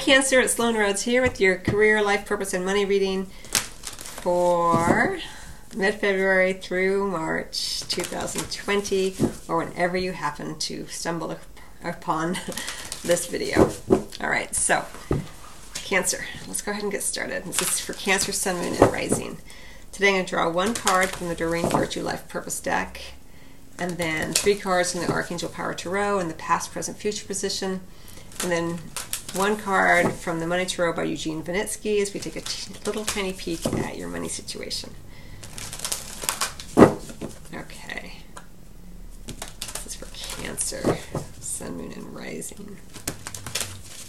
Cancer, it's Sloan Rhodes here with your career, life purpose, and money reading for mid February through March 2020, or whenever you happen to stumble upon this video. All right, so Cancer, let's go ahead and get started. This is for Cancer, Sun, Moon, and Rising. Today I'm going to draw one card from the Doreen Virtue Life Purpose deck, and then three cards from the Archangel Power Tarot in the past, present, future position, and then one card from the Money Tarot by Eugene Vinitsky as we take a little tiny peek at your money situation. Okay. This is for Cancer, Sun, Moon, and Rising.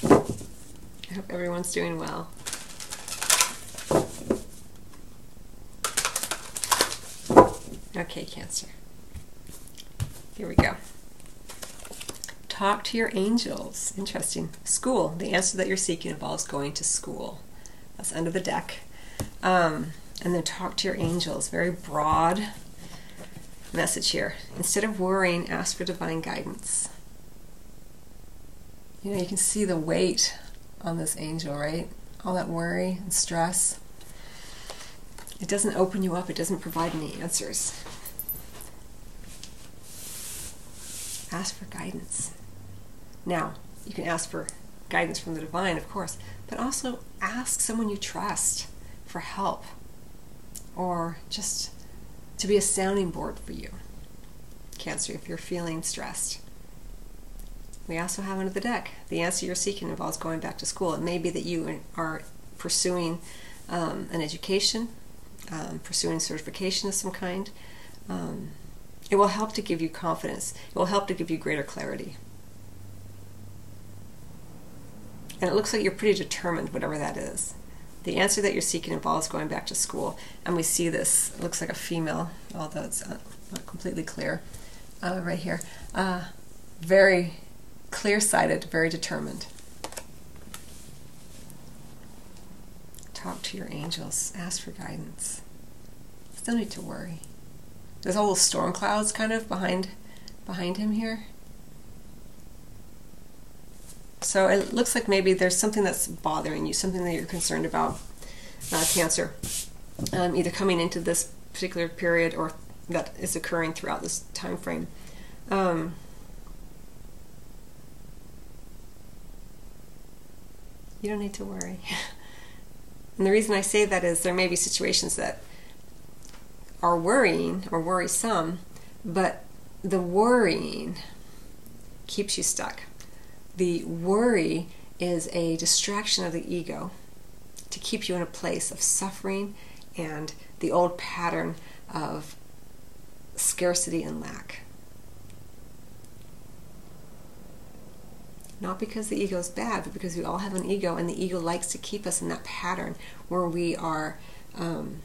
I hope everyone's doing well. Okay, Cancer. Here we go. Talk to your angels. Interesting. School. The answer that you're seeking involves going to school. That's under the deck. Um, and then talk to your angels. Very broad message here. Instead of worrying, ask for divine guidance. You know, you can see the weight on this angel, right? All that worry and stress. It doesn't open you up, it doesn't provide any answers. Ask for guidance. Now, you can ask for guidance from the divine, of course, but also ask someone you trust for help or just to be a sounding board for you. Cancer, if you're feeling stressed. We also have under the deck the answer you're seeking involves going back to school. It may be that you are pursuing um, an education, um, pursuing certification of some kind. Um, it will help to give you confidence, it will help to give you greater clarity. And it looks like you're pretty determined, whatever that is. The answer that you're seeking involves going back to school. And we see this, it looks like a female, although it's not completely clear, uh, right here. Uh, very clear sighted, very determined. Talk to your angels, ask for guidance. Still need to worry. There's all those storm clouds kind of behind behind him here. So it looks like maybe there's something that's bothering you, something that you're concerned about, uh, cancer, um, either coming into this particular period or that is occurring throughout this time frame. Um, you don't need to worry. and the reason I say that is there may be situations that are worrying or worrisome, but the worrying keeps you stuck the worry is a distraction of the ego to keep you in a place of suffering and the old pattern of scarcity and lack. Not because the ego is bad, but because we all have an ego, and the ego likes to keep us in that pattern where we are um,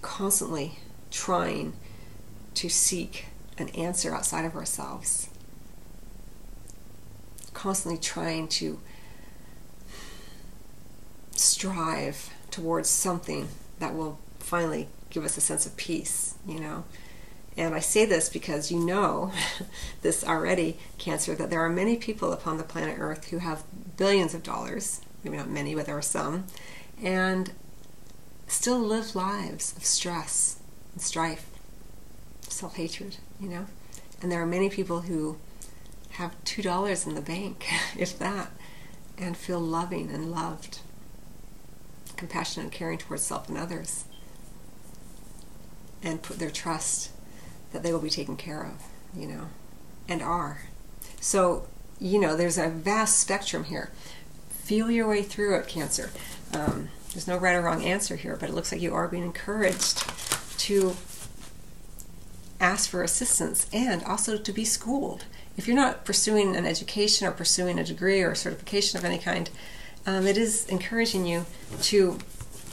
constantly trying to seek an answer outside of ourselves constantly trying to strive towards something that will finally give us a sense of peace, you know. And I say this because you know this already, Cancer, that there are many people upon the planet Earth who have billions of dollars, maybe not many, but there are some, and still live lives of stress and strife, self hatred, you know. And there are many people who have $2 in the bank, if that, and feel loving and loved, compassionate and caring towards self and others, and put their trust that they will be taken care of, you know, and are. So, you know, there's a vast spectrum here. Feel your way through it, Cancer. Um, there's no right or wrong answer here, but it looks like you are being encouraged to ask for assistance and also to be schooled if you're not pursuing an education or pursuing a degree or a certification of any kind, um, it is encouraging you to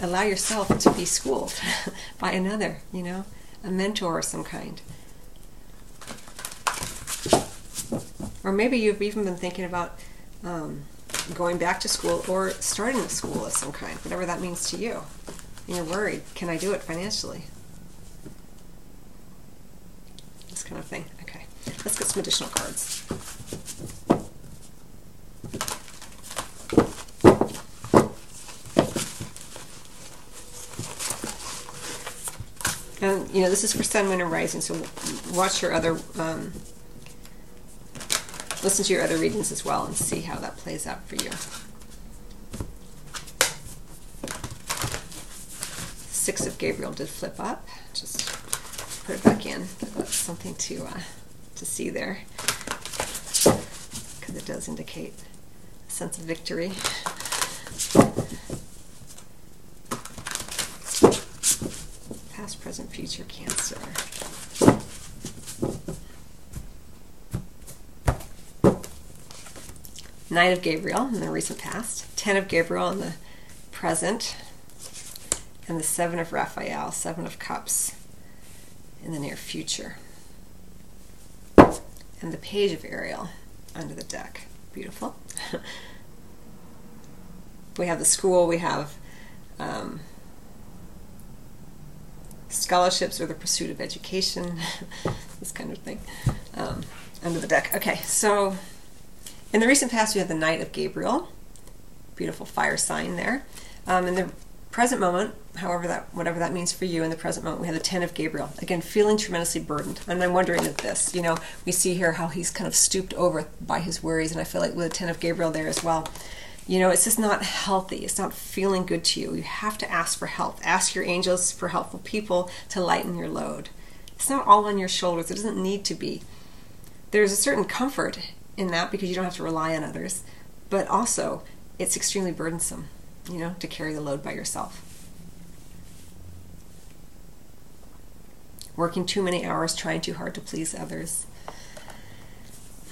allow yourself to be schooled by another, you know, a mentor of some kind. Or maybe you've even been thinking about um, going back to school or starting a school of some kind, whatever that means to you. And you're worried, can I do it financially? This kind of thing. Let's get some additional cards. And, you know, this is for Sun, Moon, and Rising, so watch your other, um, listen to your other readings as well and see how that plays out for you. Six of Gabriel did flip up. Just put it back in. That's something to uh, to see there because it does indicate a sense of victory. Past, present, future, Cancer. Knight of Gabriel in the recent past, Ten of Gabriel in the present, and the Seven of Raphael, Seven of Cups in the near future. And the Page of Ariel under the deck. Beautiful. we have the school, we have um, scholarships or the pursuit of education, this kind of thing um, under the deck. Okay, so in the recent past, we have the Knight of Gabriel, beautiful fire sign there. Um, in the present moment, however that whatever that means for you in the present moment, we have the Ten of Gabriel. Again, feeling tremendously burdened. And I'm wondering if this, you know, we see here how he's kind of stooped over by his worries, and I feel like with the Ten of Gabriel there as well. You know, it's just not healthy. It's not feeling good to you. You have to ask for help. Ask your angels for helpful people to lighten your load. It's not all on your shoulders. It doesn't need to be. There's a certain comfort in that because you don't have to rely on others, but also it's extremely burdensome, you know, to carry the load by yourself. Working too many hours, trying too hard to please others.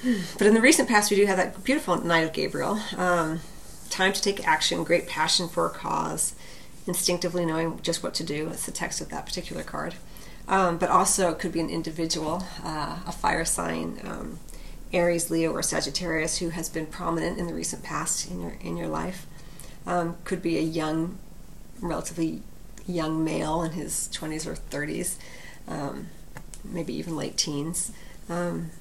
But in the recent past, we do have that beautiful Knight of Gabriel. Um, time to take action, great passion for a cause, instinctively knowing just what to do. It's the text of that particular card. Um, but also, it could be an individual, uh, a fire sign, um, Aries, Leo, or Sagittarius who has been prominent in the recent past in your in your life. Um, could be a young, relatively young male in his 20s or 30s, um, maybe even late teens, um,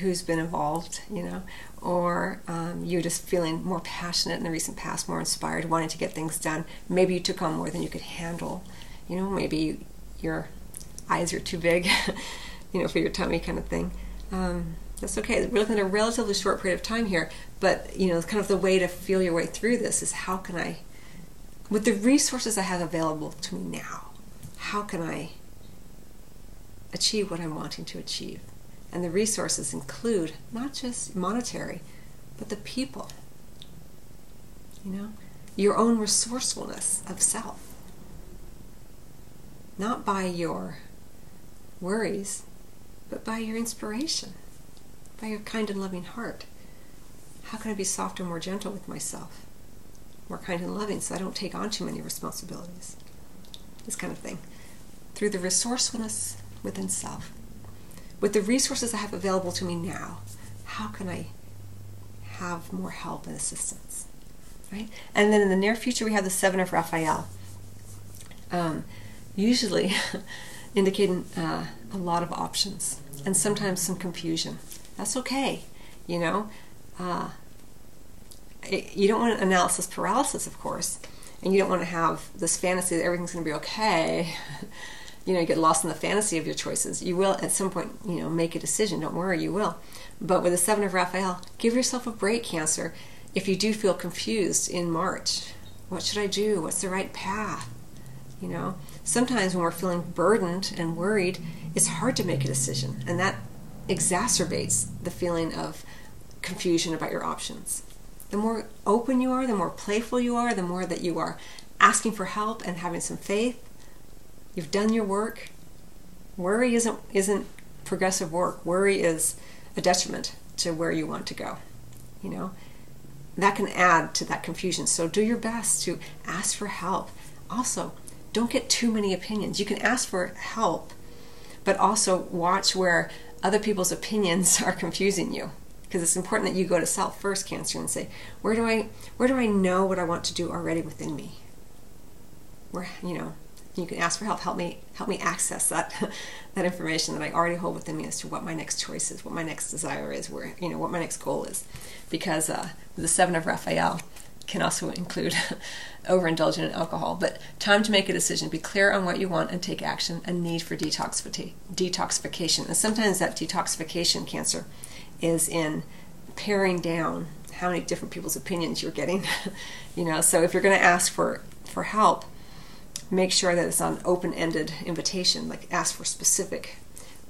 who's been involved, you know, or um, you're just feeling more passionate in the recent past, more inspired, wanting to get things done. Maybe you took on more than you could handle, you know, maybe your eyes are too big, you know, for your tummy kind of thing. Um, that's okay. We're looking at a relatively short period of time here, but you know, kind of the way to feel your way through this is how can I, with the resources I have available to me now, how can I achieve what I'm wanting to achieve? And the resources include not just monetary, but the people. You know, your own resourcefulness of self. Not by your worries, but by your inspiration by your kind and loving heart. How can I be softer, more gentle with myself? More kind and loving so I don't take on too many responsibilities. This kind of thing. Through the resourcefulness within self. With the resources I have available to me now, how can I have more help and assistance? Right? And then in the near future, we have the Seven of Raphael. Um, usually indicating uh, a lot of options and sometimes some confusion. That's okay, you know. Uh, it, you don't want analysis paralysis, of course, and you don't want to have this fantasy that everything's going to be okay. you know, you get lost in the fantasy of your choices. You will at some point, you know, make a decision. Don't worry, you will. But with the Seven of Raphael, give yourself a break, Cancer. If you do feel confused in March, what should I do? What's the right path? You know, sometimes when we're feeling burdened and worried, it's hard to make a decision, and that exacerbates the feeling of confusion about your options. The more open you are, the more playful you are, the more that you are asking for help and having some faith. You've done your work. Worry isn't isn't progressive work. Worry is a detriment to where you want to go. You know, that can add to that confusion. So do your best to ask for help. Also, don't get too many opinions. You can ask for help, but also watch where other people's opinions are confusing you because it's important that you go to self first cancer and say where do i where do i know what i want to do already within me where you know you can ask for help help me help me access that that information that i already hold within me as to what my next choice is what my next desire is where you know what my next goal is because uh, the seven of raphael can also include overindulging in alcohol. But time to make a decision. Be clear on what you want and take action. A need for detoxification. And sometimes that detoxification cancer is in paring down how many different people's opinions you're getting. you know, so if you're going to ask for for help, make sure that it's an open-ended invitation. Like ask for specific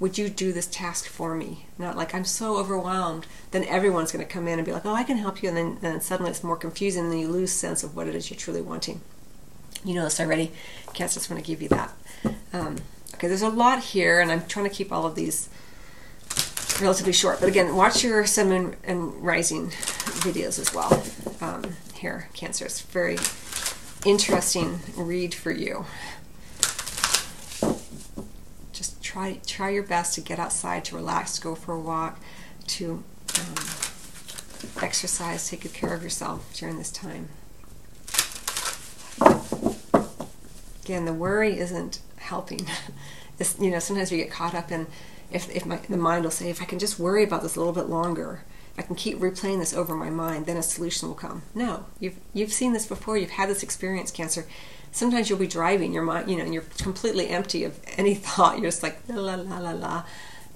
would you do this task for me? Not like I'm so overwhelmed. Then everyone's going to come in and be like, oh, I can help you, and then, then suddenly it's more confusing, and you lose sense of what it is you're truly wanting. You know this already. Cancer just want to give you that. Um, okay, there's a lot here, and I'm trying to keep all of these relatively short. But again, watch your sun, and rising videos as well. Um, here, Cancer. It's very interesting read for you Just try try your best to get outside, to relax, go for a walk, to um, exercise, take good care of yourself during this time. Again, the worry isn't helping. It's, you know, sometimes we get caught up in if, if my, the mind will say, if I can just worry about this a little bit longer, I can keep replaying this over my mind, then a solution will come. No, you've you've seen this before. You've had this experience, cancer sometimes you'll be driving your mind, you know, and you're completely empty of any thought. You're just like la la la la,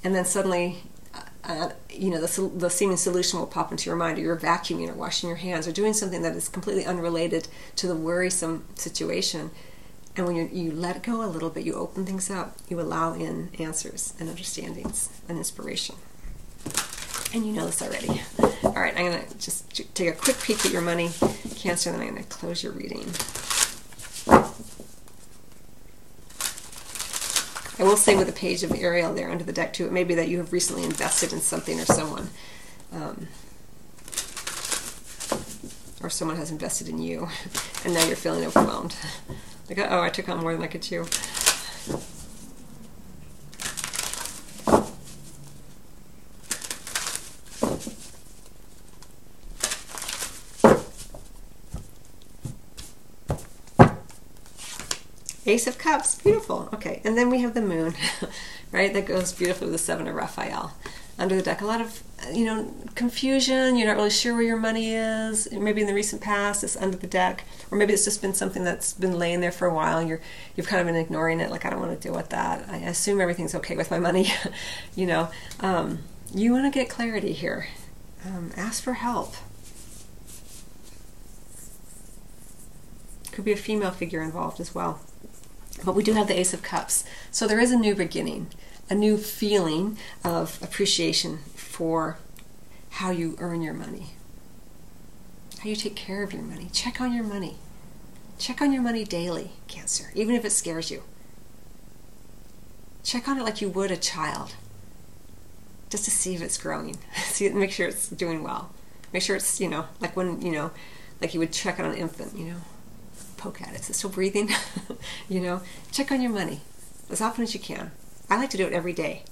and then suddenly, uh, uh, you know, the, the seeming solution will pop into your mind, or you're vacuuming, or washing your hands, or doing something that is completely unrelated to the worrisome situation. And when you, you let go a little bit, you open things up, you allow in answers and understandings and inspiration. And you know this already. All right, I'm going to just take a quick peek at your money, Cancer, and then I'm going to close your reading. I will say with a page of Ariel there under the deck too, it may be that you have recently invested in something or someone. Um, or someone has invested in you, and now you're feeling overwhelmed. like, oh, I took on more than I could chew. Ace of Cups, beautiful. Okay, and then we have the moon, right? That goes beautifully with the Seven of Raphael. Under the deck, a lot of, you know, confusion. You're not really sure where your money is. Maybe in the recent past, it's under the deck, or maybe it's just been something that's been laying there for a while. And you're you've kind of been ignoring it. Like I don't want to deal with that. I assume everything's okay with my money. you know, um, you want to get clarity here. Um, ask for help. Could be a female figure involved as well. But we do have the Ace of Cups. So there is a new beginning, a new feeling of appreciation for how you earn your money, how you take care of your money. Check on your money. Check on your money daily, Cancer, even if it scares you. Check on it like you would a child, just to see if it's growing. see, make sure it's doing well. Make sure it's, you know, like when, you know, like you would check on an infant, you know, poke at it. Is it still breathing? you know, check on your money as often as you can. I like to do it every day.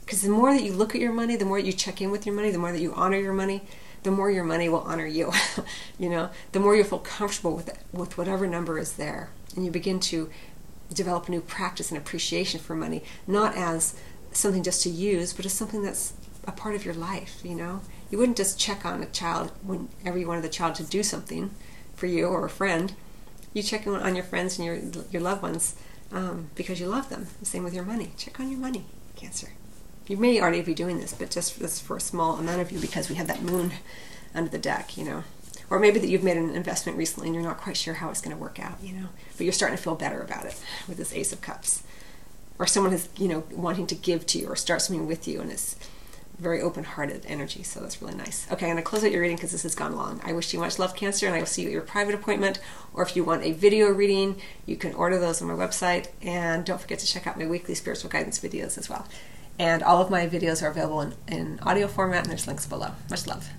Because the more that you look at your money, the more you check in with your money, the more that you honor your money, the more your money will honor you. you know, the more you feel comfortable with it, with whatever number is there, and you begin to develop a new practice and appreciation for money, not as something just to use, but as something that's a part of your life. You know, you wouldn't just check on a child whenever you wanted the child to do something for you or a friend, you check on your friends and your your loved ones um, because you love them. The same with your money. Check on your money, Cancer. You may already be doing this, but just this for a small amount of you because we have that moon under the deck, you know. Or maybe that you've made an investment recently and you're not quite sure how it's going to work out, you know. But you're starting to feel better about it with this Ace of Cups. Or someone is, you know, wanting to give to you or start something with you and it's very open-hearted energy, so that's really nice. Okay, I'm going to close out your reading because this has gone long. I wish you much love, Cancer, and I will see you at your private appointment. Or if you want a video reading, you can order those on my website. And don't forget to check out my weekly spiritual guidance videos as well. And all of my videos are available in, in audio format, and there's links below. Much love.